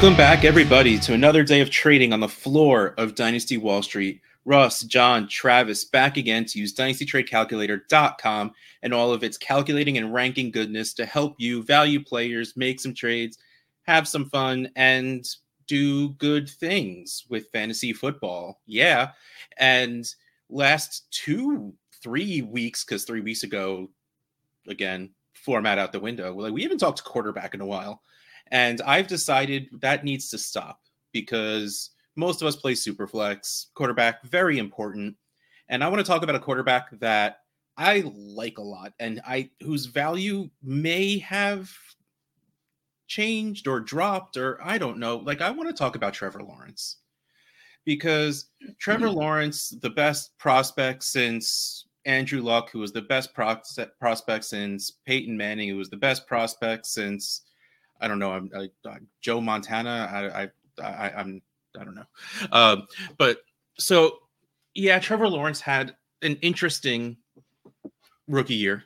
Welcome back, everybody, to another day of trading on the floor of Dynasty Wall Street. Russ, John, Travis back again to use dynastytradecalculator.com and all of its calculating and ranking goodness to help you value players, make some trades, have some fun, and do good things with fantasy football. Yeah. And last two, three weeks, because three weeks ago, again, format out the window. Like we haven't talked quarterback in a while. And I've decided that needs to stop because most of us play superflex. Quarterback, very important. And I want to talk about a quarterback that I like a lot and I whose value may have changed or dropped or I don't know. Like I want to talk about Trevor Lawrence because Trevor mm-hmm. Lawrence, the best prospect since Andrew Luck, who was the best prospect since Peyton Manning, who was the best prospect since I don't know, I'm I, uh, Joe Montana. I, I, I I'm I don't know, um, but so yeah, Trevor Lawrence had an interesting rookie year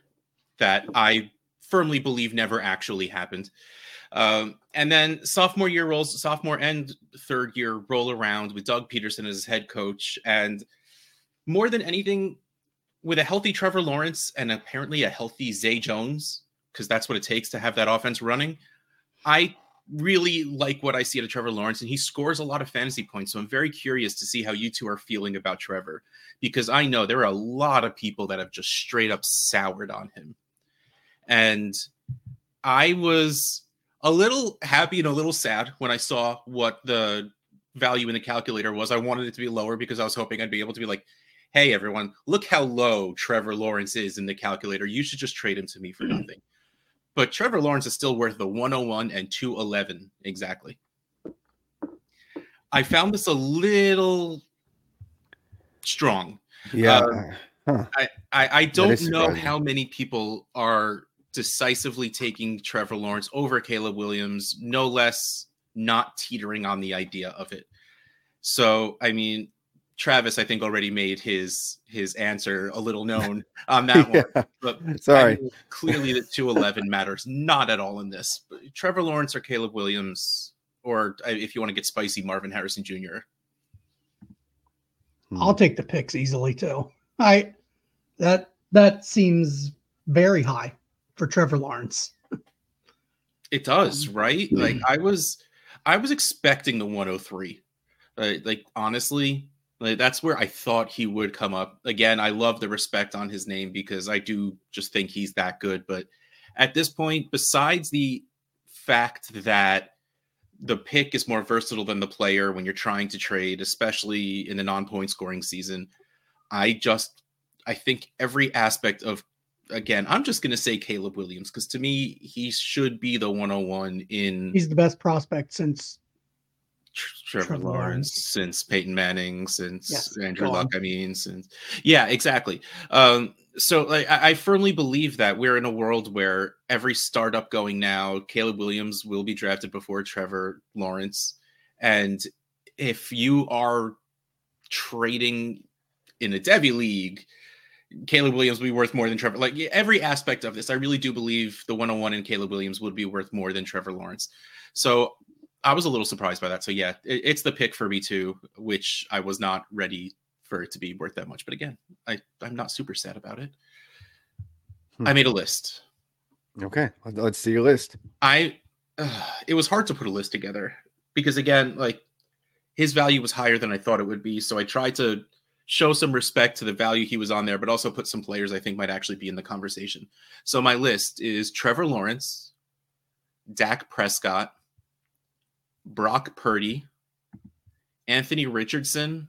that I firmly believe never actually happened. Um, and then sophomore year rolls, sophomore and third year roll around with Doug Pederson as head coach, and more than anything, with a healthy Trevor Lawrence and apparently a healthy Zay Jones, because that's what it takes to have that offense running. I really like what I see out of Trevor Lawrence, and he scores a lot of fantasy points. So I'm very curious to see how you two are feeling about Trevor, because I know there are a lot of people that have just straight up soured on him. And I was a little happy and a little sad when I saw what the value in the calculator was. I wanted it to be lower because I was hoping I'd be able to be like, hey, everyone, look how low Trevor Lawrence is in the calculator. You should just trade him to me for hmm. nothing. But Trevor Lawrence is still worth the 101 and 211 exactly. I found this a little strong. Yeah. Um, huh. I, I, I don't know how many people are decisively taking Trevor Lawrence over Caleb Williams, no less not teetering on the idea of it. So, I mean, Travis, I think, already made his his answer a little known on that yeah. one. But sorry, I mean, clearly the 211 matters not at all in this. But Trevor Lawrence or Caleb Williams, or uh, if you want to get spicy, Marvin Harrison Jr. Hmm. I'll take the picks easily too. I that that seems very high for Trevor Lawrence. It does, right? Like I was I was expecting the 103. Uh, like honestly, like, that's where I thought he would come up. Again, I love the respect on his name because I do just think he's that good. But at this point, besides the fact that the pick is more versatile than the player when you're trying to trade, especially in the non-point scoring season, I just I think every aspect of again, I'm just going to say Caleb Williams because to me, he should be the 101 in. He's the best prospect since Trevor, Trevor Lawrence, Lawrence, since Peyton Manning, since yes, Andrew Luck. I mean, since yeah, exactly. Um, so like, I, I, firmly believe that we're in a world where every startup going now, Caleb Williams will be drafted before Trevor Lawrence, and if you are trading in a Devy league, Caleb Williams will be worth more than Trevor. Like every aspect of this, I really do believe the 101 in Caleb Williams would be worth more than Trevor Lawrence. So I was a little surprised by that. So yeah, it, it's the pick for me too, which I was not ready for it to be worth that much. But again, I I'm not super sad about it. Hmm. I made a list. Okay, let's see your list. I uh, it was hard to put a list together because again, like his value was higher than I thought it would be. So I tried to show some respect to the value he was on there, but also put some players I think might actually be in the conversation. So my list is Trevor Lawrence, Dak Prescott, Brock Purdy, Anthony Richardson,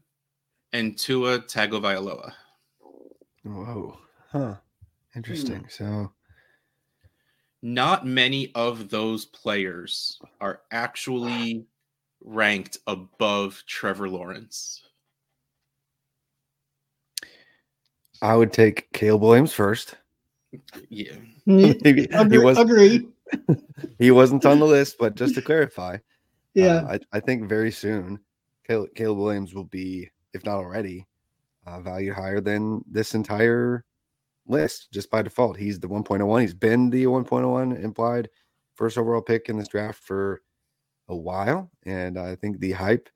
and Tua Tagovailoa. Whoa, huh? Interesting. Hmm. So, not many of those players are actually ranked above Trevor Lawrence. I would take Caleb Williams first. Yeah, he, he was agree. he wasn't on the list, but just to clarify, yeah, uh, I, I, think very soon Caleb, Caleb, Williams will be, if not already, uh, valued higher than this entire list just by default. He's the 1.01. He's been the 1.01 implied first overall pick in this draft for a while, and I think the hype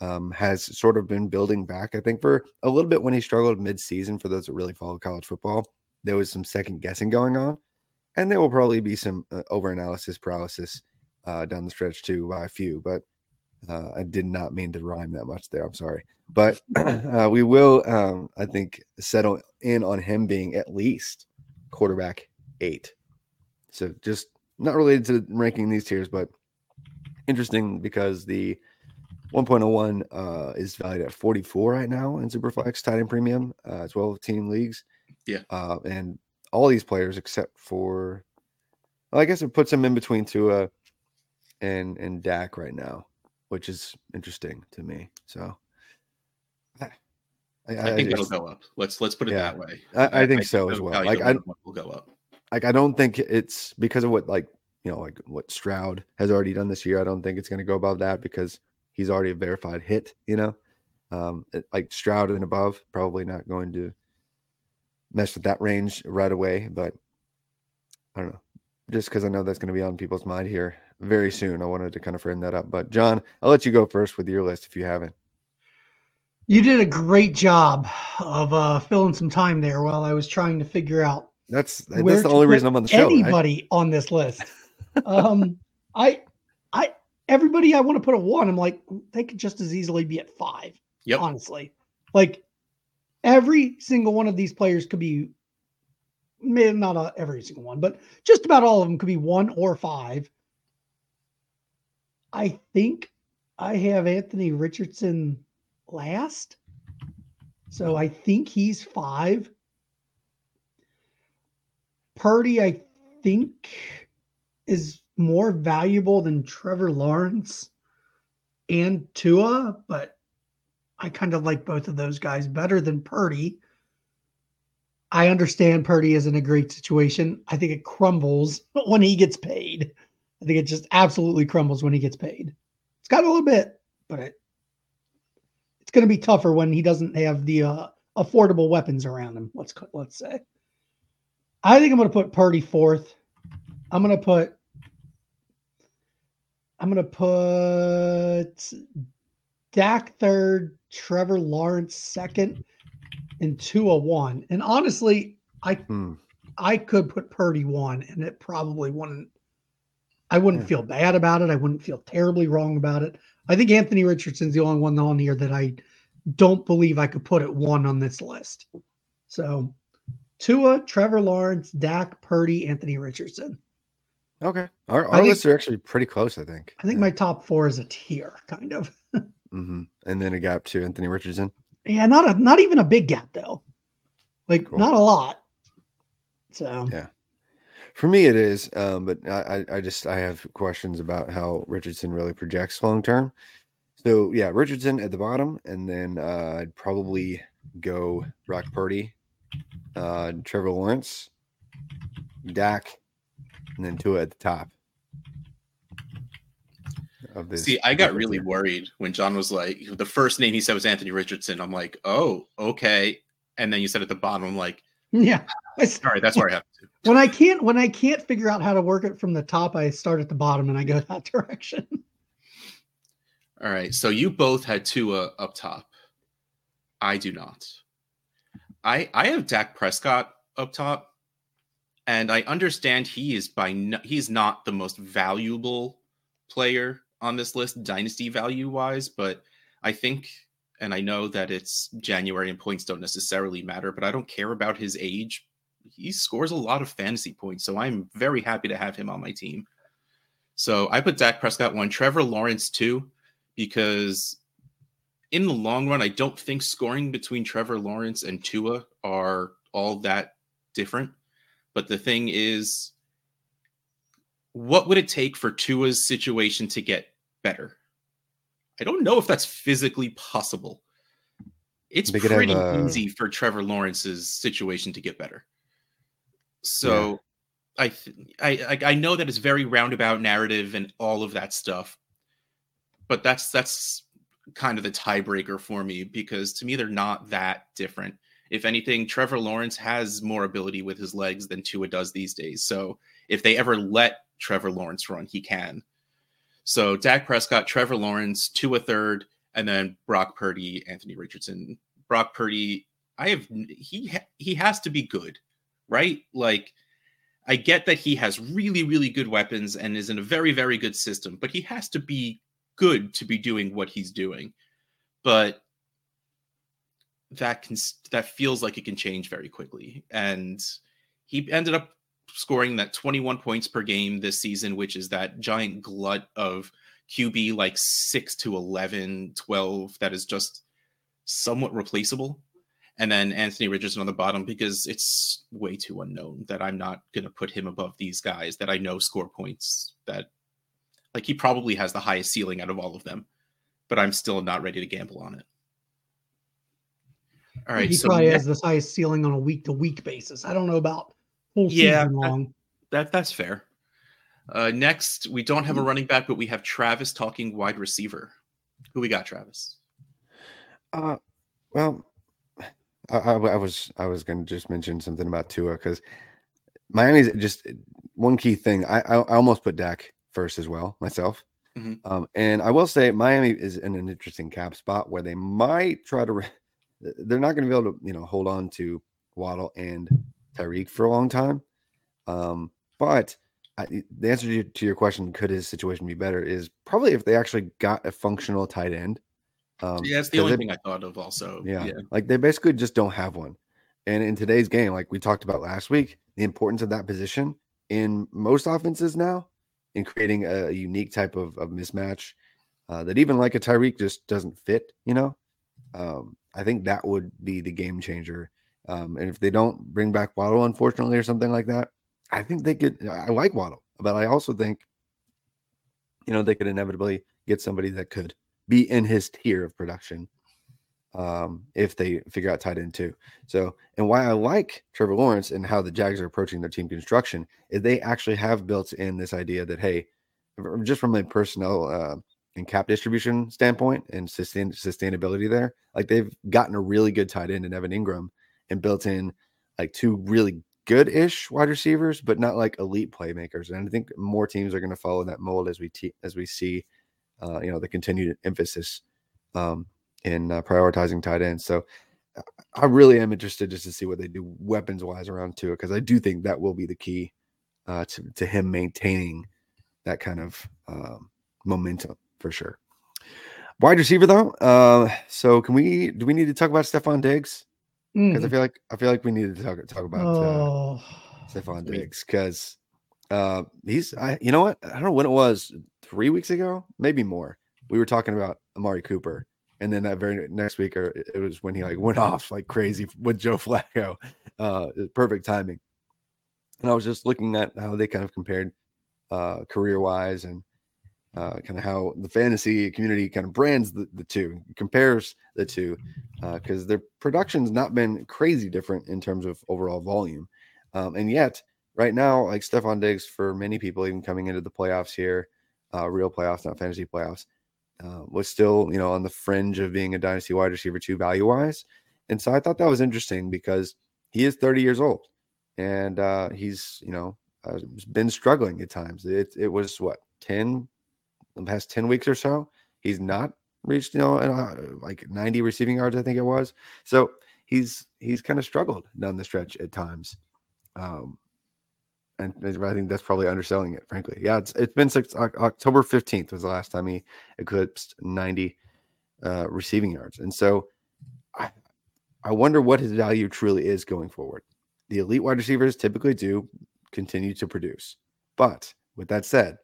um, has sort of been building back. I think for a little bit when he struggled mid-season, for those that really follow college football, there was some second guessing going on, and there will probably be some uh, over analysis paralysis uh, down the stretch too by a few. But uh, I did not mean to rhyme that much there. I'm sorry, but uh, we will, um, I think, settle in on him being at least quarterback eight. So just not related to ranking these tiers, but interesting because the 1.01 uh, is valued at 44 right now in Superflex tight end premium, uh, 12 team leagues. Yeah. Uh, and all these players except for, well, I guess it puts them in between Tua and and Dak right now, which is interesting to me. So I, I, I think it'll go up. Let's let's put it yeah, that way. I, I think so as well. Like I will go up. Like I don't think it's because of what like you know like what Stroud has already done this year. I don't think it's going to go above that because he's already a verified hit. You know, um, it, like Stroud and above, probably not going to mess with that range right away. But I don't know, just because I know that's going to be on people's mind here very soon. I wanted to kind of frame that up. But John, I'll let you go first with your list if you haven't. You did a great job of uh, filling some time there while I was trying to figure out. That's that's the only reason I'm on the show. Anybody right? on this list? um, I, I, everybody I want to put a one. I'm like, they could just as easily be at five. Yep. Honestly, like every single one of these players could be, maybe not a, every single one, but just about all of them could be one or five. I think I have Anthony Richardson last. So I think he's five. Purdy, I think, is more valuable than Trevor Lawrence and Tua, but I kind of like both of those guys better than Purdy. I understand Purdy is in a great situation. I think it crumbles when he gets paid. I think it just absolutely crumbles when he gets paid. It's got a little bit, but it it's going to be tougher when he doesn't have the uh, affordable weapons around him. Let's let's say. I think I'm going to put Purdy fourth. I'm going to put. I'm going to put Dak third, Trevor Lawrence second, and Tua one. And honestly, I hmm. I could put Purdy one, and it probably wouldn't. I wouldn't yeah. feel bad about it. I wouldn't feel terribly wrong about it. I think Anthony Richardson's the only one on here that I don't believe I could put at one on this list. So Tua, Trevor Lawrence, Dak, Purdy, Anthony Richardson. Okay. Our, our think, lists are actually pretty close, I think. I think yeah. my top four is a tier, kind of. mm-hmm. And then a gap to Anthony Richardson. Yeah, not a not even a big gap though. Like cool. not a lot. So yeah. For me, it is, um, but I, I just I have questions about how Richardson really projects long term. So yeah, Richardson at the bottom, and then uh, I'd probably go Brock Purdy, uh, Trevor Lawrence, Dak, and then Tua at the top. See, I got really worried when John was like, the first name he said was Anthony Richardson. I'm like, oh, okay. And then you said at the bottom, I'm like, yeah. Sorry, that's where I have to. When I can't when I can't figure out how to work it from the top, I start at the bottom and I go that direction. All right. So you both had Tua up top. I do not. I I have Dak Prescott up top, and I understand he is by no, he's not the most valuable player on this list, dynasty value wise, but I think and I know that it's January and points don't necessarily matter, but I don't care about his age. He scores a lot of fantasy points, so I'm very happy to have him on my team. So I put Dak Prescott one, Trevor Lawrence two, because in the long run, I don't think scoring between Trevor Lawrence and Tua are all that different. But the thing is, what would it take for Tua's situation to get better? I don't know if that's physically possible. It's pretty have, uh... easy for Trevor Lawrence's situation to get better. So yeah. I, th- I I know that it's very roundabout narrative and all of that stuff, but that's that's kind of the tiebreaker for me because to me they're not that different. If anything, Trevor Lawrence has more ability with his legs than Tua does these days. So if they ever let Trevor Lawrence run, he can. So Dak Prescott, Trevor Lawrence, Tua third, and then Brock Purdy, Anthony Richardson. Brock Purdy, I have he he has to be good, right? Like I get that he has really really good weapons and is in a very very good system, but he has to be good to be doing what he's doing. But that can that feels like it can change very quickly and he ended up scoring that 21 points per game this season which is that giant glut of qb like 6 to 11 12 that is just somewhat replaceable and then anthony richardson on the bottom because it's way too unknown that i'm not going to put him above these guys that i know score points that like he probably has the highest ceiling out of all of them but i'm still not ready to gamble on it all right. He so probably next, has the highest ceiling on a week to week basis. I don't know about full yeah, season long. That, that that's fair. Uh, next, we don't have a running back, but we have Travis talking wide receiver. Who we got, Travis? Uh, well, I, I, I was I was going to just mention something about Tua because Miami's just one key thing. I, I, I almost put Dak first as well myself. Mm-hmm. Um, and I will say Miami is in an interesting cap spot where they might try to re- they're not going to be able to, you know, hold on to Waddle and Tyreek for a long time. Um, but I, the answer to your, to your, question, could his situation be better, is probably if they actually got a functional tight end. Um, yeah, that's the only thing I thought of. Also, yeah, yeah, like they basically just don't have one. And in today's game, like we talked about last week, the importance of that position in most offenses now, in creating a, a unique type of, of mismatch uh, that even like a Tyreek just doesn't fit. You know, um, I think that would be the game changer. Um, and if they don't bring back Waddle, unfortunately, or something like that, I think they could. I like Waddle, but I also think, you know, they could inevitably get somebody that could be in his tier of production um, if they figure out tight end too. So, and why I like Trevor Lawrence and how the Jags are approaching their team construction is they actually have built in this idea that hey, just from a personnel uh, and cap distribution standpoint and sustain, sustainability there, like they've gotten a really good tight end in Evan Engram and built in like two really good-ish wide receivers, but not like elite playmakers. And I think more teams are going to follow that mold as we te- as we see, uh, you know, the continued emphasis um, in uh, prioritizing tight ends. So I really am interested just to see what they do weapons wise around Tua because I do think that will be the key uh, to to him maintaining that kind of um, momentum for sure. Wide receiver though. Uh, so can we do we need to talk about Stefon Diggs? Because mm. I feel like I feel like we need to talk talk about uh, oh, Diggs because uh, he's I you know what I don't know when it was three weeks ago maybe more we were talking about Amari Cooper and then that very next week or it was when he like went off like crazy with Joe Flacco. Uh, perfect timing. And I was just looking at how they kind of compared uh, career wise and uh, kind of how the fantasy community kind of brands the, the two, compares the two, because uh, their production's not been crazy different in terms of overall volume. Um, and yet, right now, like Stefon Diggs, for many people, even coming into the playoffs here, uh, real playoffs, not fantasy playoffs, uh, was still, you know, on the fringe of being a dynasty wide receiver two value wise. And so I thought that was interesting because he is 30 years old and uh, he's, you know, uh, been struggling at times. It, it was what, 10, the past 10 weeks or so. He's not reached, you know, uh, like 90 receiving yards, I think it was. So he's he's kind of struggled down the stretch at times. Um, and I think that's probably underselling it, frankly. Yeah, it's it's been six, October 15th was the last time he eclipsed 90 uh, receiving yards. And so I I wonder what his value truly is going forward. The elite wide receivers typically do continue to produce. But with that said,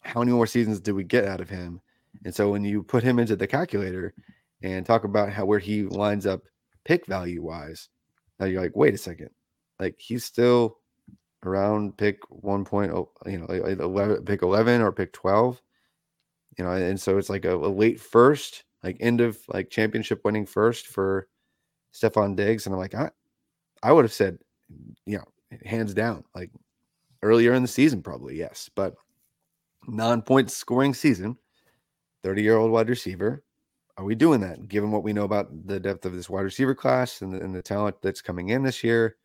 how many more seasons do we get out of him? And so when you put him into the calculator and talk about how where he lines up pick value wise, now you're like, wait a second, like he's still around pick 1.0, you know, like 11, pick 11 or pick 12, you know, and so it's like a, a late first, like end of like championship winning first for Stefon Diggs. And I'm like, I, I would have said, you know, hands down, like earlier in the season, probably, yes. But non point scoring season, 30 year old wide receiver. Are we doing that given what we know about the depth of this wide receiver class and the, and the talent that's coming in this year?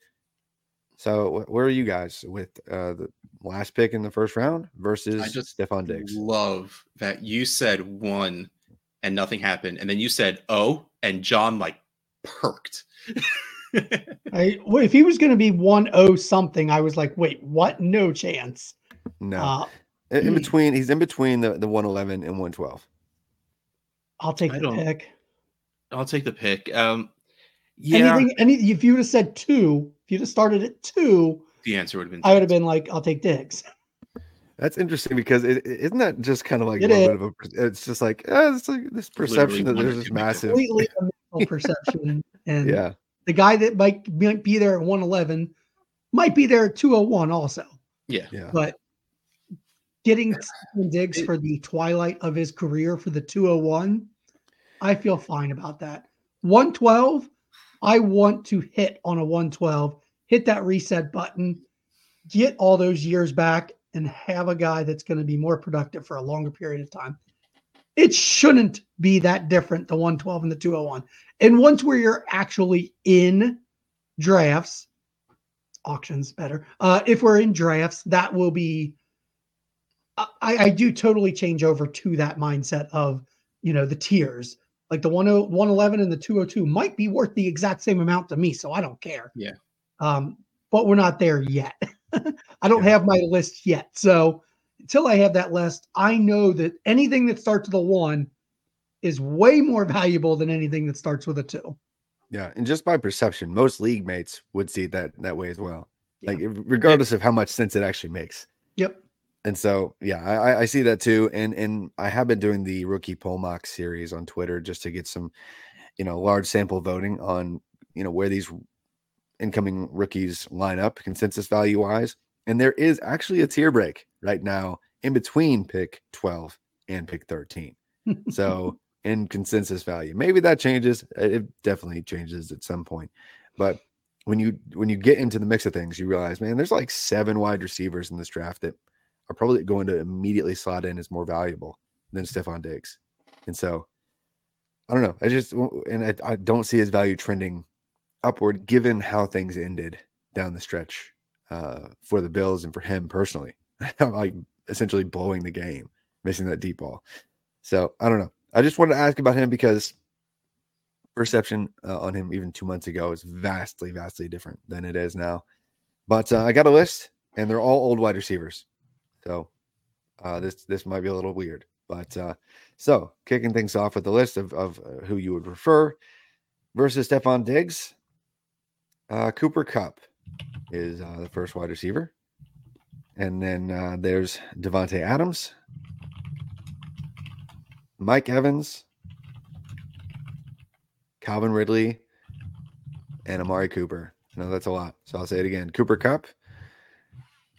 So, where are you guys with uh, the last pick in the first round versus I just Stefon Diggs. love that you said one and nothing happened, and then you said oh, and John like perked. I, well, if he was going to be one oh something, I was like, wait, what? No chance. No, Uh, in, in between, he's in between the, the 111 and 112. I'll take I the pick. I'll take the pick. Um, yeah, Anything, any, if you would have said two, if you'd have started at two, the answer would have been. I would have been like, I'll take Diggs. That's interesting because it, it- isn't that just kind of like It a little bit of a, it's just like, eh, it's like this perception that there's this massive, Completely perception. And yeah, the guy that might, might be there at 111 might be there at 201 also. yeah, yeah. But getting Stefon Diggs for the twilight of his career for the 201, I feel fine about that. 112, I want to hit on a 112, hit that reset button, get all those years back, and have a guy that's going to be more productive for a longer period of time. It shouldn't be that different, the 112 and the 201. And once where you're actually in drafts, auctions better. Uh, if we're in drafts, that will be. I, I do totally change over to that mindset of you know the tiers. Like the 10 111 and the 202 might be worth the exact same amount to me, so I don't care. Yeah. Um, but we're not there yet. I don't Yeah. have my list yet. So until I have that list, I know that anything that starts with a one is way more valuable than anything that starts with a two. Yeah, and just by perception, most league mates would see that that way as well. Yeah. Like regardless of how much sense it actually makes. Yep. And so, yeah, I, I- see that too. And and I have been doing the rookie poll mock series on Twitter just to get some, you know, large sample voting on you know where these incoming rookies line up consensus value wise. And there is actually a tier break right now in between pick 12 and pick 13. So in consensus value, maybe that changes. It definitely changes at some point. But when you when you get into the mix of things, you realize, man, there's like seven wide receivers in this draft that are probably going to immediately slot in as more valuable than Stefon Diggs. And so I don't know. I just and I, I don't see his value trending upward given how things ended down the stretch uh, for the Bills and for him personally. like essentially blowing the game, missing that deep ball. So I don't know. I just wanted to ask about him because perception uh, on him even two months ago is vastly, vastly different than it is now. But uh, I got a list, and they're all old wide receivers. So uh, this this might be a little weird, but uh, so kicking things off with the list of of uh, who you would prefer versus Stefon Diggs. Uh, Cooper Kupp is uh, the first wide receiver, and then uh, there's Davante Adams, Mike Evans, Calvin Ridley, and Amari Cooper. No, that's a lot. So I'll say it again. Cooper Kupp,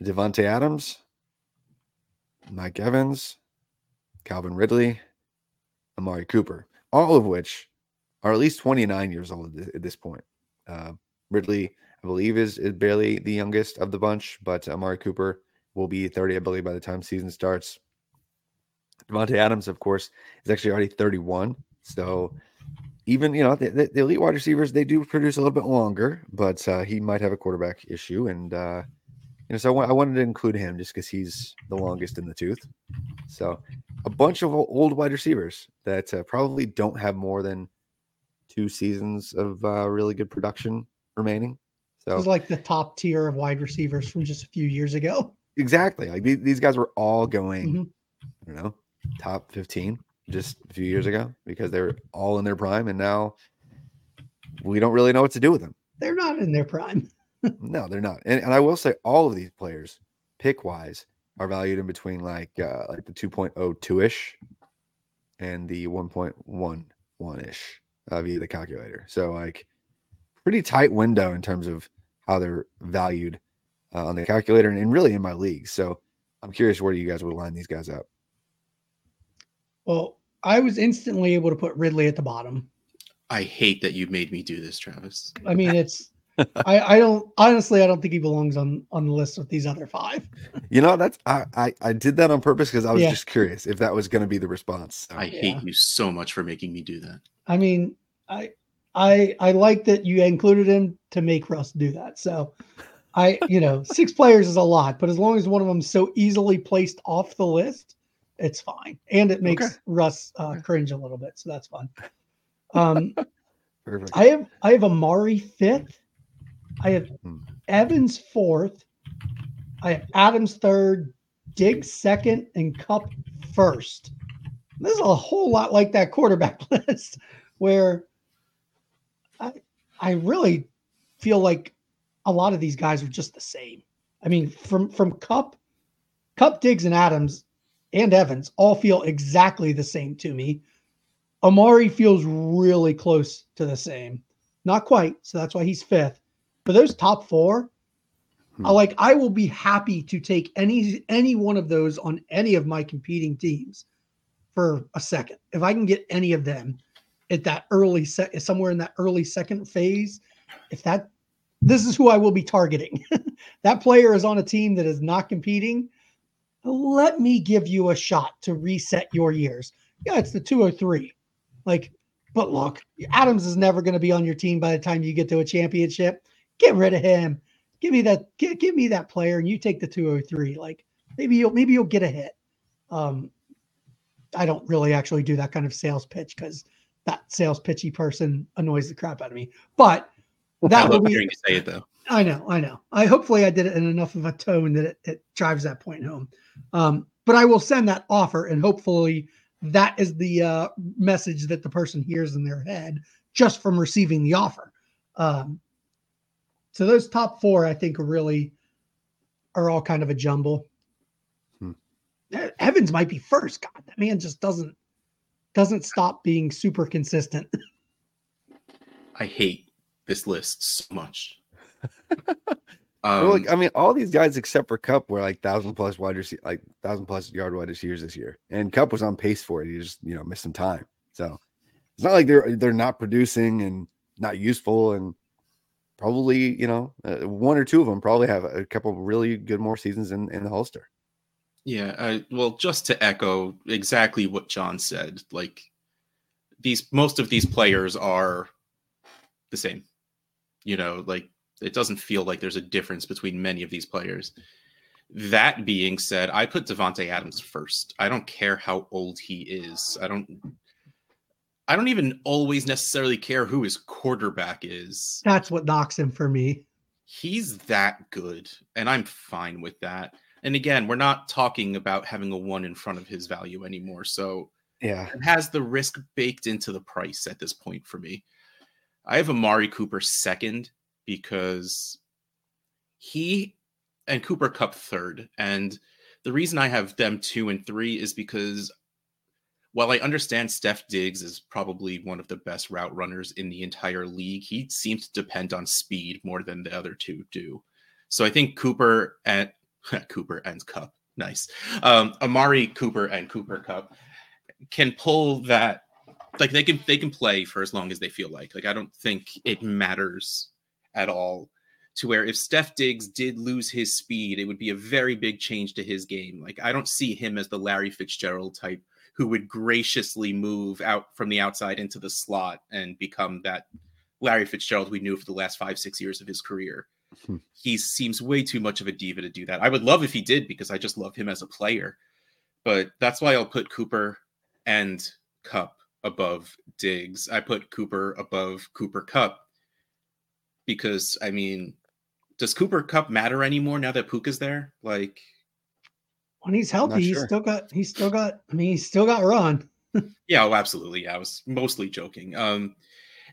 Davante Adams, Mike Evans, Calvin Ridley, Amari Cooper, all of which are at least 29 years old at this point. Uh, Ridley, I believe, is, is barely the youngest of the bunch, but Amari Cooper will be 30, I believe, by the time season starts. Davante Adams, of course, is actually already 31. So even, you know, the, the, the elite wide receivers, they do produce a little bit longer, but uh, he might have a quarterback issue. And, uh, you know, so I, wanted to include him just because he's the longest in the tooth. So a bunch of old wide receivers that uh, probably don't have more than two seasons of uh, really good production remaining. So was like the top tier of wide receivers from just a few years ago. exactly, like these, these guys were all going, Mhm. I don't know, top 15 just a few years ago because they were all in their prime. And now we don't really know what to do with them. They're not in their prime. No, they're not. And, and I will say all of these players, pick wise, are valued in between like uh, like the 2.02 ish and the 1.11 ish uh, via the calculator. So like pretty tight window in terms of how they're valued uh, on the calculator and, and really in my league. So I'm curious where you guys would line these guys up. Well, I was instantly able to put Ridley at the bottom. I hate that you made me do this, Travis. I mean, it's I, I don't honestly I don't think he belongs on on the list with these other five. You know, that's I I, I did that on purpose because I was Yeah. just curious if that was going to be the response. So, I Yeah. hate you so much for making me do that. I mean, I I I like that you included him to make Russ do that. So I, you know, six players is a lot, but as long as one of them's so easily placed off the list, it's fine. And it makes Okay. Russ uh, cringe a little bit, so that's fun. Um, Perfect. I have I have Amari fifth. I have Hmm. Evans fourth. I have Adams third, Diggs second, and Kupp first. This is a whole lot like that quarterback list, where I I really feel like a lot of these guys are just the same. I mean, from from Kupp, Kupp, Diggs, and Adams, and Evans all feel exactly the same to me. Amari feels really close to the same. Not quite, so that's why he's fifth. But those top four, Hmm. I like I will be happy to take any any one of those on any of my competing teams for a second. If I can get any of them at that early set somewhere in that early second phase, if that this is who I will be targeting. that player is on a team that is not competing. Let me give you a shot to reset your years. Yeah, it's the 203. Like, but look, Adams is never going to be on your team by the time you get to a championship. Get rid of him. Give me that. Give, give me that player, and you take the 203. Like maybe you'll maybe you'll get a hit. Um, I don't really actually do that kind of sales pitch because that sales pitchy person annoys the crap out of me. But that love be hearing you say it though. I know, I know. I hopefully I did it in enough of a tone that it, it drives that point home. Um, but I will send that offer, and hopefully that is the uh, message that the person hears in their head just from receiving the offer. Um, so those top four, I think, are really are all kind of a jumble. Hmm. Evans might be first. God, that man just doesn't doesn't stop being super consistent. I hate this list so much. Well, um, like, I mean, all these guys except for Kupp were like thousand plus wide receiver, like thousand plus yard wide receivers this year, and Kupp was on pace for it. He just you know missed some time, so it's not like they're they're not producing and not useful, and probably you know uh, one or two of them probably have a couple really good more seasons in in the holster. Yeah, I, well, just to echo exactly what John said, like these most of these players are the same. You know, like it doesn't feel like there's a difference between many of these players. That being said, I put Davante Adams first. I don't care how old he is. I don't I don't even always necessarily care who his quarterback is. That's what knocks him for me. He's that good, and I'm fine with that. And again, we're not talking about having a one in front of his value anymore. So Yeah, it has the risk baked into the price at this point for me. I have Amari Cooper second because he and Cooper Kupp third. And the reason I have them two and three is because while I understand Steph Diggs is probably one of the best route runners in the entire league, he seems to depend on speed more than the other two do. So I think Cooper and Cooper and Kupp, nice. Um, Amari Cooper and Cooper Kupp can pull that like they can they can play for as long as they feel like. Like I don't think it matters at all to where if Steph Diggs did lose his speed, it would be a very big change to his game. Like I don't see him as the Larry Fitzgerald type who would graciously move out from the outside into the slot and become that Larry Fitzgerald we knew for the last five, six years of his career. Hmm. He seems way too much of a diva to do that. I would love if he did because I just love him as a player. But that's why I'll put Cooper and Kupp above Diggs. I put Cooper above Cooper Kupp because I mean, does Cooper Kupp matter anymore now that Puka's there? Like, When he's healthy, he's sure. still got he's still got I mean he's still got run. yeah, oh, absolutely. Yeah, I was mostly joking. Um,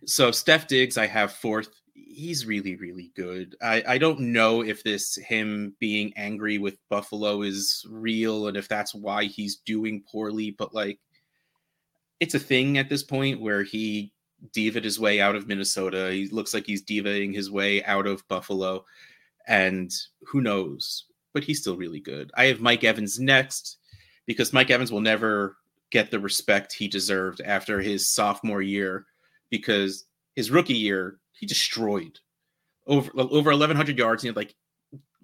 so Steph Diggs, I have fourth. He's really, really good. I, I don't know if this him being angry with Buffalo is real and if that's why he's doing poorly, but like it's a thing at this point where he divaed his way out of Minnesota. He looks like he's divaing his way out of Buffalo. And who knows? But he's still really good. I have Mike Evans next because Mike Evans will never get the respect he deserved after his sophomore year because his rookie year he destroyed over over 1100 yards he had like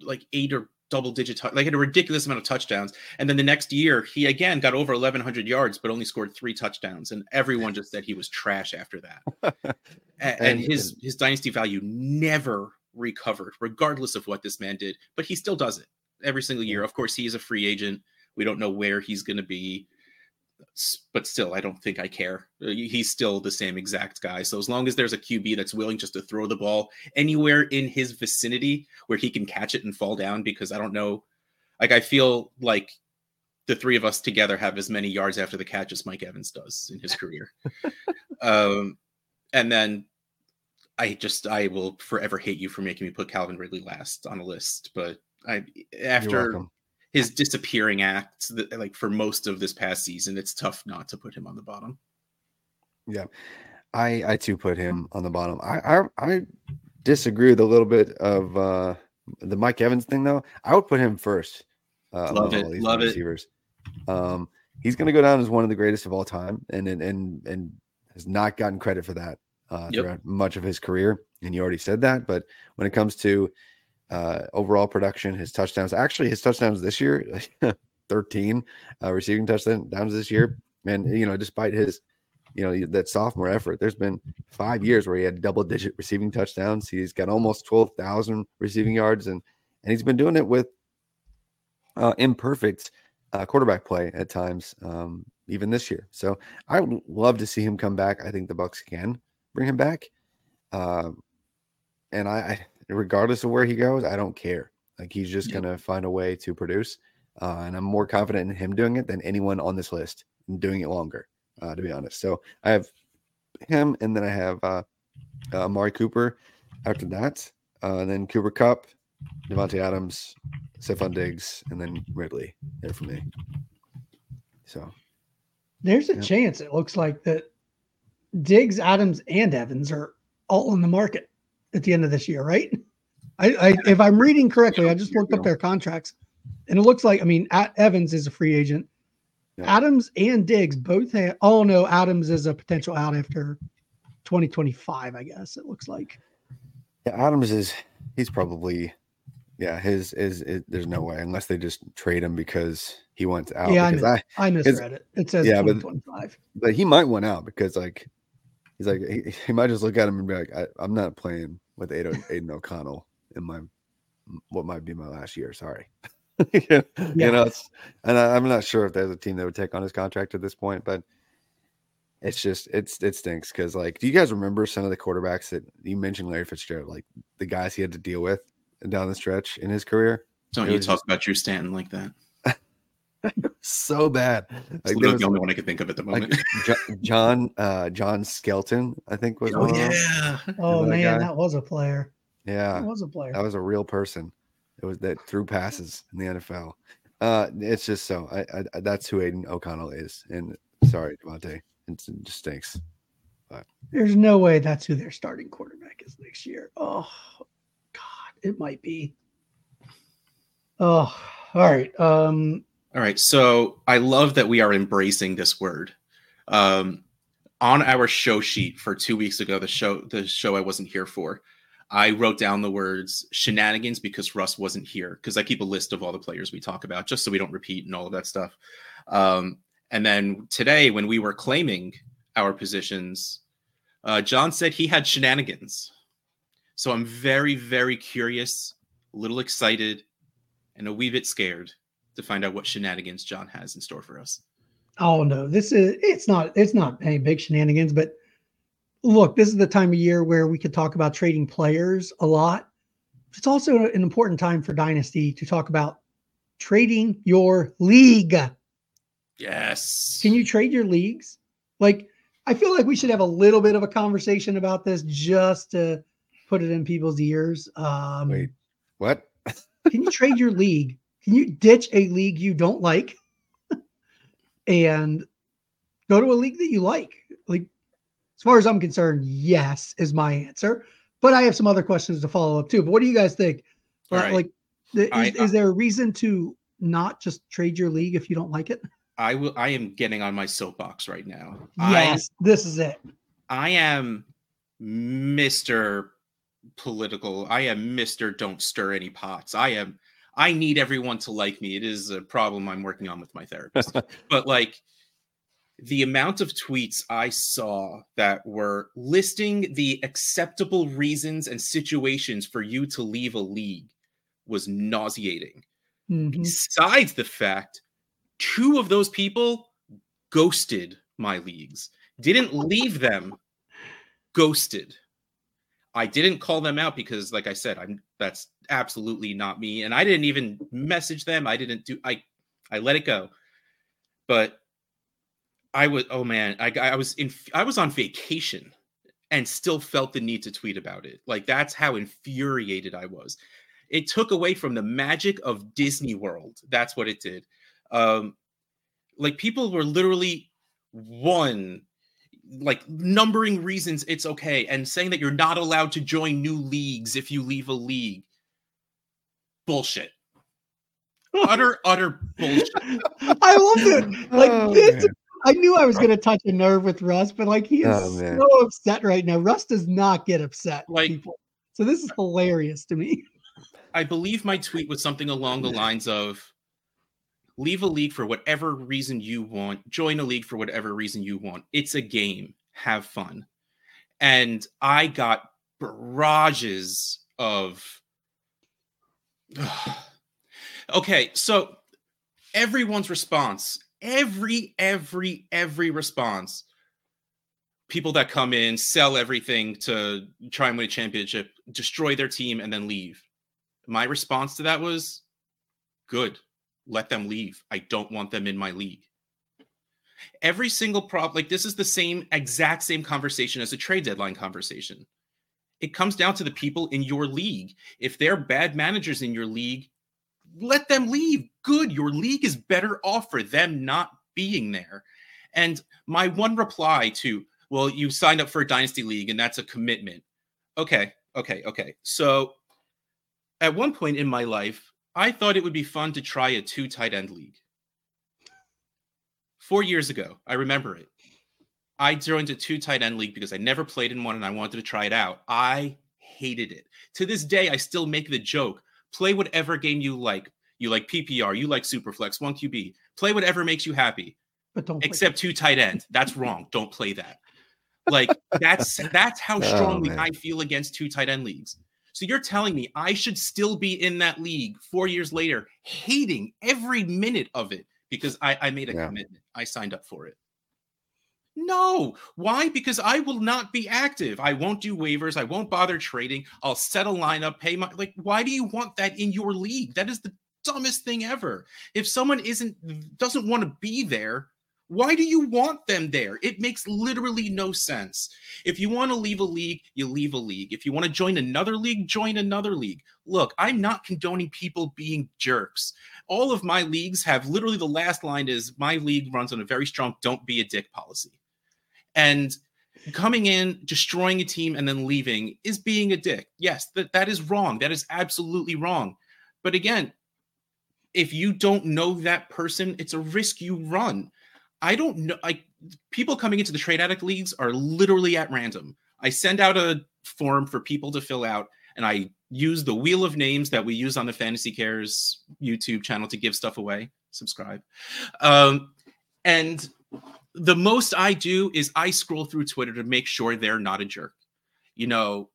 like eight or double digit like had a ridiculous amount of touchdowns and then the next year he again got over 1100 yards but only scored three touchdowns and everyone just said he was trash after that and, And- his his dynasty value never recovered, regardless of what this man did. But he still does it every single year. Of course, he is a free agent. We don't know where he's going to be, but still, I don't think I care. Uh, he's still the same exact guy. So as long as there's a QB that's willing just to throw the ball anywhere in his vicinity where he can catch it and fall down, because I don't know, like I feel like the three of us together have as many yards after the catch as Mike Evans does in his career. um, and then I just I will forever hate you for making me put Calvin Ridley last on a list, but I after his disappearing acts like for most of this past season, it's tough not to put him on the bottom. Yeah. I I too put him on the bottom. I I, I disagree with a little bit of uh the Mike Evans thing though. I would put him first. Uh, love it. Love receivers. it. Um he's going to go down as one of the greatest of all time and and and, and has not gotten credit for that uh, yep. throughout much of his career. And you already said that, but when it comes to uh, overall production, his touchdowns. Actually, his touchdowns this year, 13 uh, receiving touchdowns this year. And, you know, despite his, you know, that sophomore effort, there's been five years where he had double digit receiving touchdowns. He's got almost 12,000 receiving yards, and, and he's been doing it with uh, imperfect uh, quarterback play at times, um, even this year. So I would love to see him come back. I think the Bucs can bring him back. Uh, and I, I regardless of where he goes, I don't care. Like he's just yeah. gonna find a way to produce, uh, and I'm more confident in him doing it than anyone on this list doing it longer. Uh, to be honest, so I have him, and then I have uh, uh Amari Cooper. After that, uh, and then Cooper Kupp, Davante Adams, Stefon Diggs, and then Ridley there for me. So there's a yeah. chance it looks like that Diggs, Adams, and Evans are all on the market at the end of this year, right? I, I if I'm reading correctly, I just looked up their contracts, and it looks like I mean Evans is a free agent. Yeah. Adams and Diggs both have. Oh no, Adams is a potential out after 2025. I guess it looks like. Yeah, Adams is. He's probably. Yeah, his is. There's no way unless they just trade him because he wants out. Yeah, I, mis- I, I misread it. It says yeah, but, but he might want out because like he's like he, he, might just look at him and be like, I, am not playing with Aidan, Aidan O'Connell in my what might be my last year. Sorry. yeah. You know, and I, am not sure if there's a team that would take on his contract at this point, but it's just it's it stinks because like, do you guys remember some of the quarterbacks that you mentioned, Larry Fitzgerald, like the guys he had to deal with down the stretch in his career? Don't you talk just, about Drew Stanton like that? so bad. Like, was, the only one I could think of at the moment. Like John uh, John Skelton, I think was. Oh yeah. Oh man, that, that was a player. Yeah, that was a player. That was a real person. It was that threw passes in the NFL. Uh, it's just so. I, I that's who Aidan O'Connell is. And sorry, Davante, it just stinks. But there's no way that's who their starting quarterback is next year. Oh God, it might be. Oh, all right. Um, all right. So I love that we are embracing this word. Um, on our show sheet for two weeks ago, the show the show I wasn't here for, I wrote down the words shenanigans because Russ wasn't here because I keep a list of all the players we talk about just so we don't repeat and all of that stuff. Um, and then today, when we were claiming our positions, uh, John said he had shenanigans. So I'm very, very curious, a little excited, and a wee bit scared to find out what shenanigans John has in store for us. Oh no, this is it's not it's not any big shenanigans, but look, this is the time of year where we could talk about trading players a lot. It's also an important time for Dynasty to talk about trading your league. Yes. Can you trade your leagues? Like, I feel like we should have a little bit of a conversation about this just to put it in people's ears. Um, Wait, what? can you trade your league can you ditch a league you don't like and go to a league that you like? Like, as far as I'm concerned, yes, is my answer. But I have some other questions to follow up too. But what do you guys think? Right. Like, is, I, is uh there a reason to not just trade your league if you don't like it? I will. I am getting on my soapbox right now. Yes, I, this is it. I am Mister Political. I am Mister Don't stir any pots. I am I need everyone to like me. It is a problem I'm working on with my therapist. but like the amount of tweets I saw that were listing the acceptable reasons and situations for you to leave a league was nauseating. Mhm. Besides the fact, two of those people ghosted my leagues, didn't leave them, ghosted. I didn't call them out because, like I said, I'm that's absolutely not me, and I didn't even message them. I didn't do. I I let it go, but I was. Oh man, I I was in. I was on vacation and still felt the need to tweet about it. Like that's how infuriated I was. It took away from the magic of Disney World. That's what it did. Um, like people were literally one like numbering reasons it's okay and saying that you're not allowed to join new leagues if you leave a league bullshit utter utter bullshit I love it. Like Oh, this, man. I knew I was going to touch a nerve with Russ, but like he is Oh, so upset right now. Russ does not get upset. Like- people. So this is hilarious to me. i believe my tweet was something along the lines of leave a league for whatever reason you want. Join a league for whatever reason you want. It's a game. Have fun. And i got barrages of okay so everyone's response every every every response people that come in sell everything to try and win a championship destroy their team and then leave. My response to that was good let them leave. I don't want them in my league. Every single prop like this is the same exact same conversation as a trade deadline conversation. It comes down to the people in your league. If they're bad managers in your league let them leave. Good your league is better off for them not being there. And my one reply to well you signed up for a dynasty league and that's a commitment. Okay okay okay. So at one point in my life i thought it would be fun to try a two tight end league four years ago i remember it i joined a two tight end league because i never played in one and i wanted to try it out i hated it to this day i still make the joke play whatever game you like you like ppr you like superflex 1qb play whatever makes you happy But don't play- except two tight ends. That's wrong. Don't play that. Like that's that's how Oh, strongly man. I feel against two tight end leagues. So you're telling me I should still be in that league four years later, hating every minute of it because I, I made a Yeah. commitment. I signed up for it. No. Why? Because I will not be active. I won't do waivers. I won't bother trading. I'll set a lineup, pay my like. Why do you want that in your league? That is the dumbest thing ever. If someone isn't doesn't want to be there, why do you want them there? It makes literally no sense. If you want to leave a league, you leave a league. If you want to join another league, join another league. Look, I'm not condoning people being jerks. All of my leagues have literally the last line is my league runs on a very strong don't be a dick policy. And coming in, destroying a team, and then leaving is being a dick. Yes, that, that is wrong. That is absolutely wrong. But again, if you don't know that person, it's a risk you run. I don't know. Like people coming into the trade addict leagues are literally at random. I send out a form for people to fill out, and I use the wheel of names that we use on the Fantasy Cares YouTube channel to give stuff away. Subscribe. Um, and the most I do is I scroll through Twitter to make sure they're not a jerk. You know,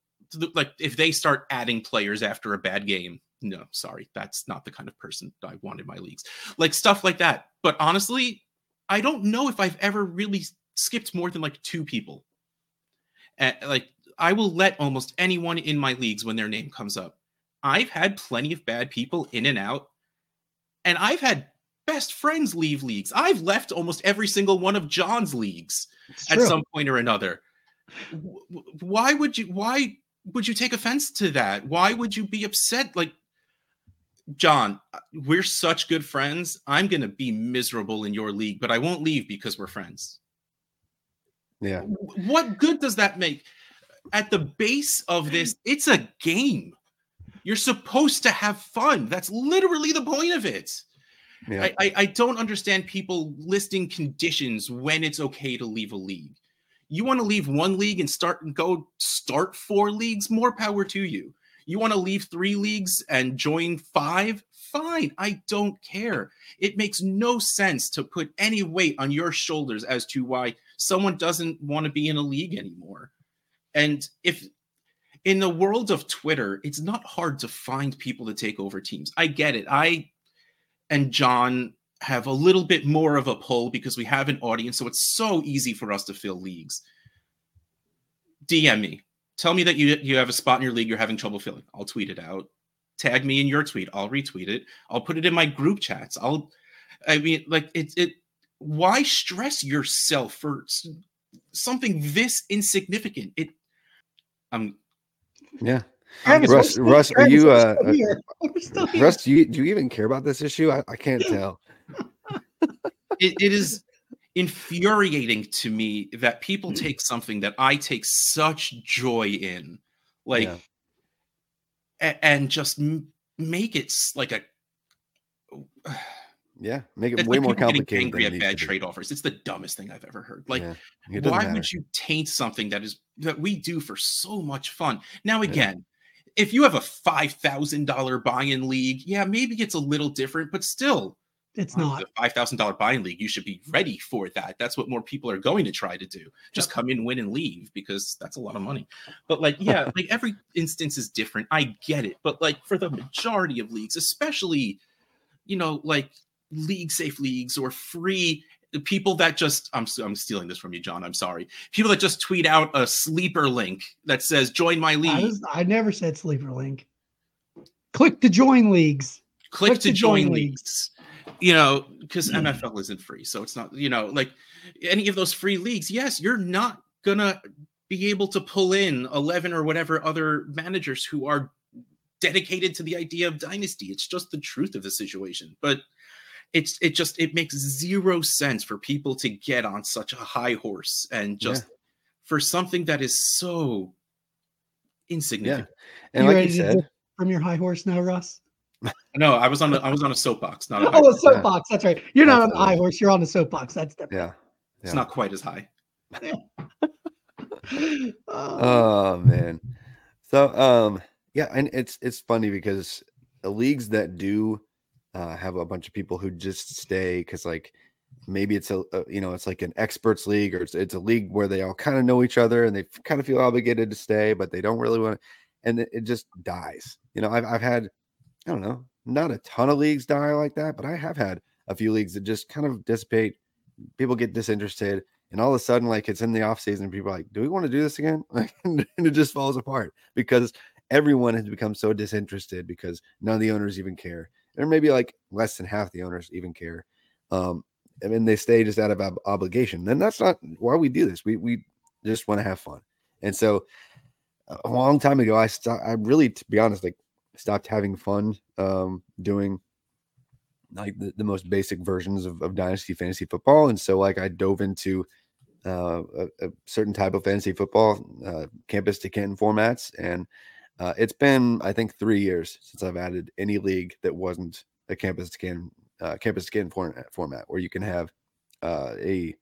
like if they start adding players after a bad game, no, sorry, that's not the kind of person I want in my leagues. Like stuff like that. But honestly, I don't know if I've ever really skipped more than like two people. And like I will let almost anyone in my leagues when their name comes up. I've had plenty of bad people in and out, and I've had best friends leave leagues. I've left almost every single one of John's leagues at some point or another. Why would you? Why would you take offense to that? Why would you be upset? Like, John, we're such good friends. I'm gonna be miserable in your league, but I won't leave because we're friends. Yeah. What good does that make? At the base of this, it's a game. You're supposed to have fun. That's literally the point of it. Yeah. I, I, I don't understand people listing conditions when it's okay to leave a league. You want to leave one league and start and go start four leagues, more power to you. You want to leave three leagues and join five, fine. I don't care. It makes no sense to put any weight on your shoulders as to why someone doesn't want to be in a league anymore. And if in the world of Twitter, it's not hard to find people to take over teams. I get it. I and John have a little bit more of a pull because we have an audience, so it's so easy for us to fill leagues. DM me. Tell me that you you have a spot in your league you're having trouble filling. I'll tweet it out. Tag me in your tweet. I'll retweet it. I'll put it in my group chats. I'll I mean like it it why stress yourself for something this insignificant? It I'm Yeah. I'm Russ, we're still- Russ, are you, uh, still here. We're still here. Russ, do you do you even care about this issue? I, I can't tell. it, it is infuriating to me that people Hmm. take something that I take such joy in, like, Yeah. a- and just m- make it like a. Yeah, make it way like more complicated. angry than at bad needs to be. trade offers. It's the dumbest thing I've ever heard. Like, Yeah, why matter. would you taint something that is that we do for so much fun? Now, Yeah. again, if you have a five thousand dollar buy-in league, yeah, maybe it's a little different, but still, It's not. the five thousand dollar buy-in league. You should be ready for that. That's what more people are going to try to do. Just come in, win, and leave because that's a lot of money. But like, yeah, like every instance is different. I get it, but like for the majority of leagues, especially, you know, like LeagueSafe leagues or free people that just I'm I'm stealing this from you, John. I'm sorry. People that just tweet out a sleeper link that says "Join my I, league." was- I never said sleeper link. Click to join leagues. click, click to, to join, join leagues. You know, because MFL isn't free, so it's not. You know, like any of those free leagues. Yes, you're not gonna be able to pull in eleven or whatever other managers who are dedicated to the idea of dynasty. It's just the truth of the situation, but. It's it just it makes zero sense for people to get on such a high horse and just for something that is so insignificant. Yeah, and You like ready you said, dip from your high horse now, Russ? No, I was on a, I was on a soapbox, not a Oh, a horse. soapbox. That's right. You're not on the high horse. You're on a soapbox. That's different. yeah. It's not quite as high. Oh, Oh man. So um yeah, and it's it's funny because the leagues that do uh, have a bunch of people who just stay because like maybe it's a, a you know it's like an experts league or it's, it's a league where they all kind of know each other and they kind of feel obligated to stay but they don't really want to and it, it just dies you know I've, I've had i don't know not a ton of leagues die like that but i have had a few leagues that just kind of dissipate people get disinterested and all of a sudden like it's in the off season people are like do we want to do this again? Like and it just falls apart because everyone has become so disinterested because none of the owners even care or maybe like less than half the owners even care um and they stay just out of ob- obligation then that's not why we do this we we just want to have fun and so a long time ago i stopped i really to be honest like stopped having fun um doing like the, the most basic versions of, of dynasty fantasy football. And so like i dove into uh, a, a certain type of fantasy football uh, campus to Canton formats. And uh, it's been i think three years since i've added any league that wasn't a campus to Canton uh, campus to Canton format, format where you can have uh, a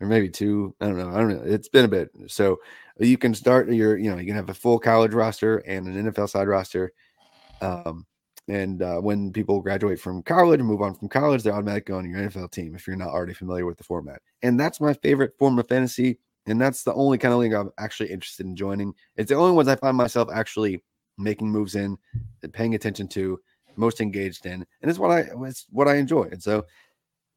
or maybe two i don't know i don't know it's been a bit. So you can start your you know you can have a full college roster and an nfl side roster um, and uh, when people graduate from college and move on from college, they're automatically on your NFL team if you're not already familiar with the format. And that's my favorite form of fantasy. And that's the only kind of league I'm actually interested in joining. It's the only ones I find myself actually making moves in, paying attention to, most engaged in, and it's what I it's what I enjoy. And so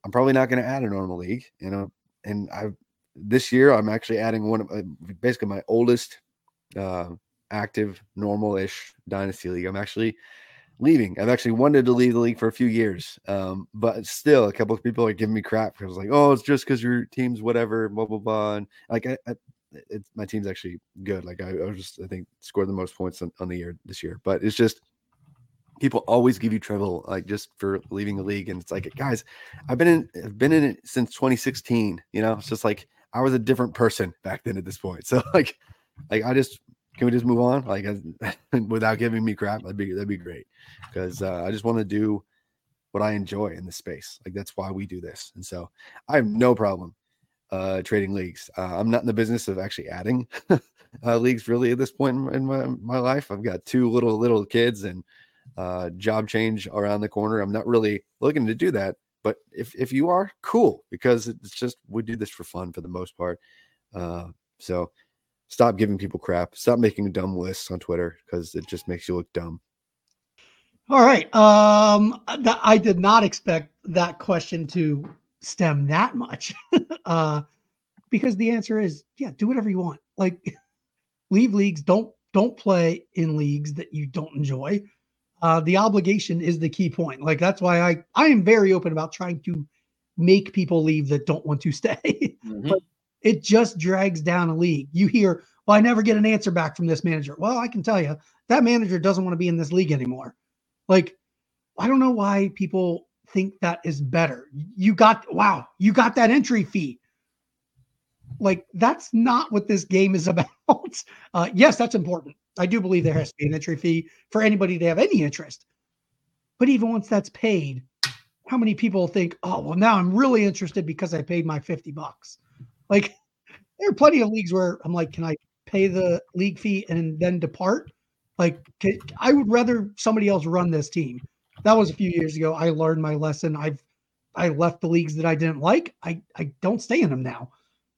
I'm probably not going to add a normal league, you know. And I this year I'm actually adding one of uh, basically my oldest uh, active normal-ish dynasty league. I'm actually leaving. I've actually wanted to leave the league for a few years, um, but still, a couple of people are giving me crap because like, oh, it's just because your team's whatever, blah blah blah. And like, I, I it's my team's actually good. Like, I, I just I think scored the most points on, on the year this year, but it's just people always give you trouble like just for leaving the league, and it's like, guys, I've been in I've been in it since 2016. You know, it's just like I was a different person back then at this point. So like, like I just can we just move on? Like without giving me crap that'd be that'd be great. Because uh, i just want to do what i enjoy in this space. Like that's why we do this. And so i have no problem uh trading leagues. Uh, i'm not in the business of actually adding uh, leagues really at this point in, my, my life. I've got two little little kids and uh, job change around the corner. I'm not really looking to do that, but if if you are, cool, because it's just we do this for fun for the most part. Uh, so stop giving people crap. Stop making dumb lists on Twitter because it just makes you look dumb. All right. Um, th- I did not expect that question to stem that much, uh, because the answer is yeah, do whatever you want. Like, leave leagues. Don't don't play in leagues that you don't enjoy. Uh, the obligation is the key point. Like that's why I I am very open about trying to make people leave that don't want to stay. mm-hmm. But it just drags down a league. You hear, well, I never get an answer back from this manager. Well, I can tell you that manager doesn't want to be in this league anymore. Like, I don't know why people think that is better. You got wow, you got that entry fee. Like that's not what this game is about. uh, yes, that's important. I do believe there has to be an entry fee for anybody to have any interest. But even once that's paid, how many people think, oh, well, now I'm really interested because I paid my 50 bucks? Like, there are plenty of leagues where I'm like, can I pay the league fee and then depart? Like, can, I would rather somebody else run this team. That was a few years ago. I learned my lesson. I've I left the leagues that I didn't like. I I don't stay in them now.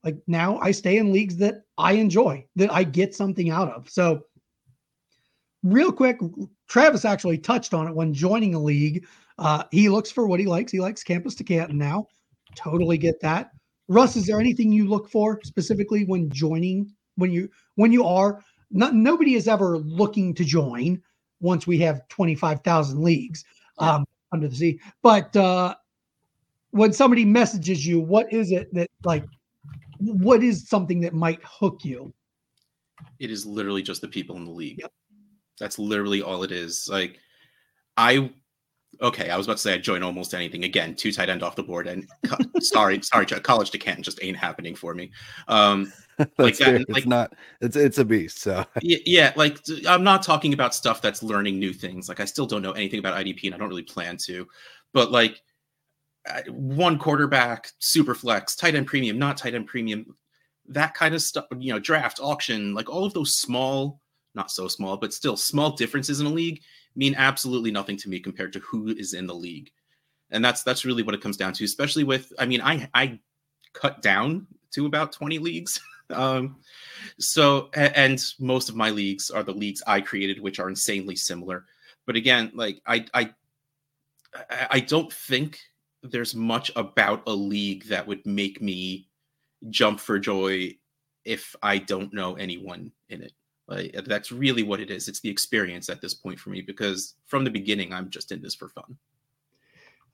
Like now, I stay in leagues that I enjoy, that I get something out of. So real quick, Travis actually touched on it when joining a league. Uh, he looks for what he likes. He likes campus to Canton now. Totally get that. Russ, is there anything you look for specifically when joining? When you when you are not nobody is ever looking to join once we have twenty five thousand leagues um, under the sea. But uh, when somebody messages you, what is it that like? What is something that might hook you? It is literally just the people in the league. Yep. That's literally all it is. Like, I okay, I was about to say I'd join almost anything. Again, two tight end off the board, and sorry, sorry, college to Canton just ain't happening for me. Um, like that, it's like, not. It's it's a beast. So yeah, yeah, like I'm not talking about stuff that's learning new things. Like I still don't know anything about IDP, and I don't really plan to. But like one quarterback, super flex, tight end premium, not tight end premium, that kind of stuff. You know, draft, auction, like all of those small not so small, but still small differences in a league mean absolutely nothing to me compared to who is in the league. And that's that's really what it comes down to, especially with I mean, I I cut down to about 20 leagues. um so and most of my leagues are the leagues I created, which are insanely similar. But again, like I I I don't think there's much about a league that would make me jump for joy if I don't know anyone in it. Like, that's really what it is. It's the experience at this point for me because from the beginning, I'm just in this for fun.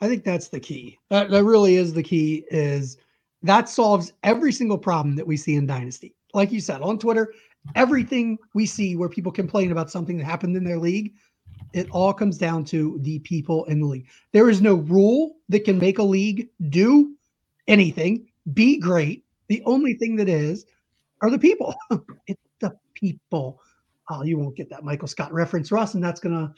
I think that's the key. That, that really is the key. Is that solves every single problem that we see in Dynasty. Like you said on Twitter, everything we see where people complain about something that happened in their league, it all comes down to the people in the league. There is no rule that can make a league do anything, be great. The only thing that is are the people. it's the people. Oh, you won't get that Michael Scott reference, Russ, and that's gonna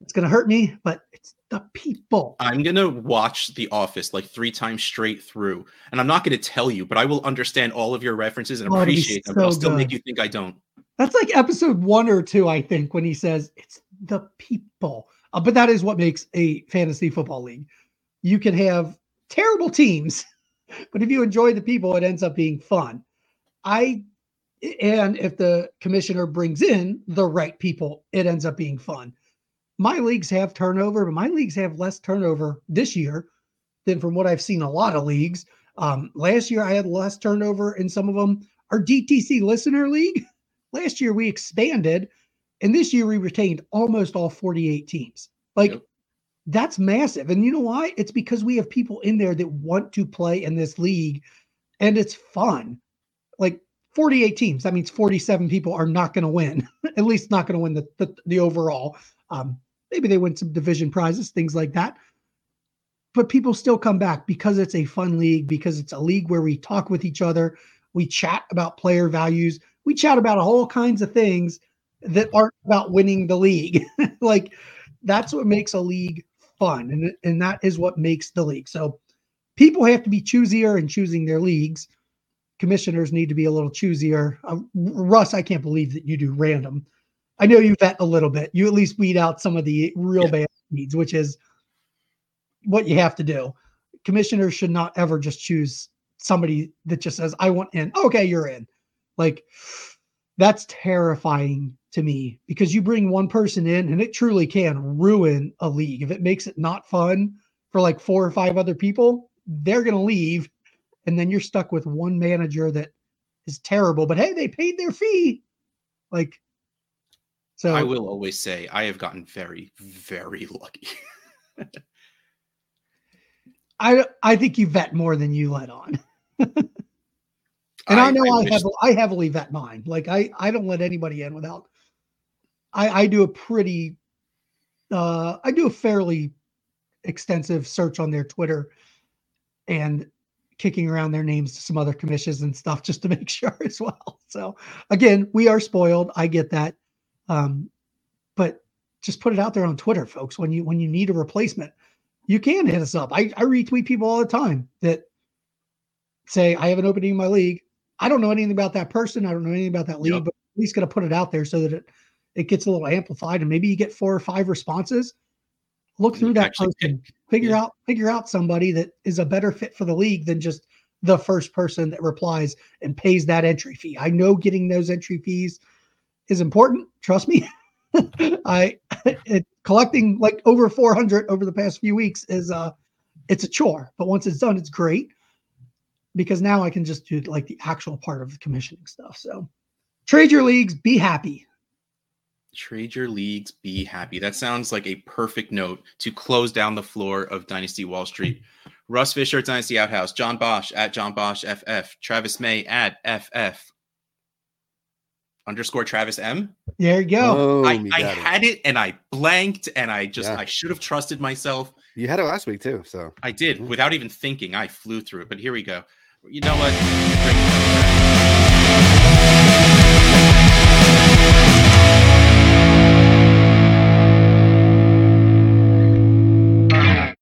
it's gonna hurt me, but it's the people. I'm gonna watch The Office like three times straight through, and I'm not gonna tell you, but I will understand all of your references and oh, appreciate them. So I'll still good. make you think I don't. That's like episode one or two, I think, when he says it's the people. Uh, but that is what makes a fantasy football league. You can have terrible teams, but if you enjoy the people, it ends up being fun. I and if the commissioner brings in the right people, it ends up being fun. My leagues have turnover, but my leagues have less turnover this year than from what I've seen a lot of leagues. Um, last year I had less turnover in some of them. Our DTC listener league, last year we expanded, and this year we retained almost all 48 teams. Like yep. that's massive. And you know why? It's because we have people in there that want to play in this league and it's fun. Like 48 teams. That means 47 people are not going to win, at least not going to win the, the, the overall. Um, maybe they win some division prizes, things like that. But people still come back because it's a fun league, because it's a league where we talk with each other, we chat about player values, we chat about all kinds of things that aren't about winning the league. like that's what makes a league fun, and and that is what makes the league. So people have to be choosier in choosing their leagues commissioners need to be a little choosier. Uh, Russ, I can't believe that you do random. I know you vet a little bit. You at least weed out some of the real Yeah. bad needs, which is what you have to do. Commissioners should not ever just choose somebody that just says, I want in. Okay, you're in. Like that's terrifying to me because you bring one person in and it truly can ruin a league. If it makes it not fun for like four or five other people, they're going to leave. And then you're stuck with one manager that is terrible. But hey, they paid their fee. Like, so I will always say I have gotten very, very lucky. I I think you vet more than you let on. and I, know I, wish- have I heavily vet mine. Like I I don't let anybody in without I I do a pretty uh I do a fairly extensive search on their Twitter and kicking around their names to some other commissions and stuff just to make sure as well. So again, we are spoiled. I get that. Um but just put it out there on Twitter, folks. When you when you need a replacement, you can hit us up. I, I retweet people all the time that say I have an opening in my league. I don't know anything about that person. I don't know anything about that league, Yep. but at least gonna put it out there so that it it gets a little amplified and maybe you get four or five responses. Look through that person, pick- figure yeah. out figure out somebody that is a better fit for the league than just the first person that replies and pays that entry fee. I know getting those entry fees is important. Trust me. I it, collecting like over 400 over the past few weeks is uh it's a chore, but once it's done, it's great because now I can just do like the actual part of the commissioning stuff. So trade your leagues, be happy. Trade your leagues, be happy. That sounds like a perfect note to close down the floor of Dynasty Wall Street. Russ Fisher at Dynasty Outhouse, John Bosch at John Bosch FF, Travis May at FF underscore Travis M. There you go. Oh, I, you I got it. had it and I blanked and I just Yeah. I should have trusted myself. You had it last week too, so I did Mhm. without even thinking. I flew through it. But here we go. You know what? Great.